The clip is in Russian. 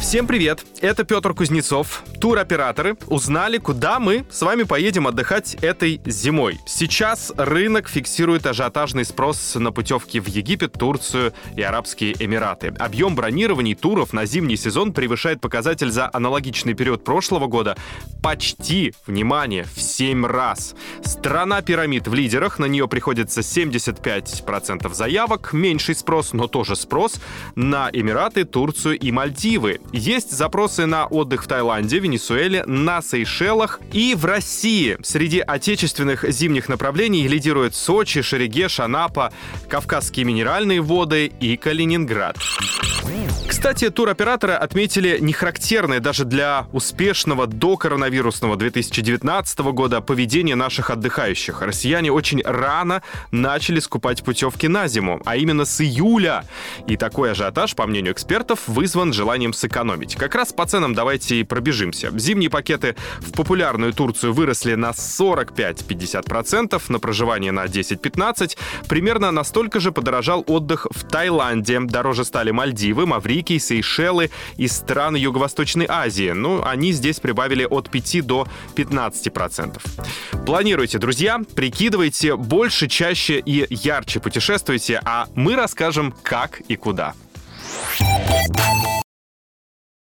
Всем привет! Это Петр Кузнецов. Туроператоры узнали, куда мы с вами поедем отдыхать этой зимой. Сейчас рынок фиксирует ажиотажный спрос на путевки в Египет, Турцию и Арабские Эмираты. Объем бронирований туров на зимний сезон превышает показатель за аналогичный период прошлого года почти, внимание, в 7 раз. Страна пирамид в лидерах, на нее приходится 75% заявок, меньший спрос, но тоже спрос на Эмираты, Турцию и Мальдивы. Есть запросы на отдых в Таиланде, Венесуэле, на Сейшелах и в России. Среди отечественных зимних направлений лидируют Сочи, Шерегеш, Анапа, Кавказские минеральные воды и Калининград. Кстати, туроператоры отметили нехарактерное даже для успешного до коронавирусного 2019 года поведение наших отдыхающих. Россияне очень рано начали скупать путевки на зиму, а именно с июля. И такой ажиотаж, по мнению экспертов, вызван желанием сэкономить. Как раз по ценам давайте и пробежимся. Зимние пакеты в популярную Турцию выросли на 45-50%, на проживание на 10-15%. Примерно настолько же подорожал отдых в Таиланде. Дороже стали Мальдивы, Маврикий, Маврикий, Сейшелы и страны Юго-Восточной Азии. Ну, они здесь прибавили от 5 до 15%. Планируйте, друзья, прикидывайте больше, чаще и ярче путешествуйте, а мы расскажем, как и куда.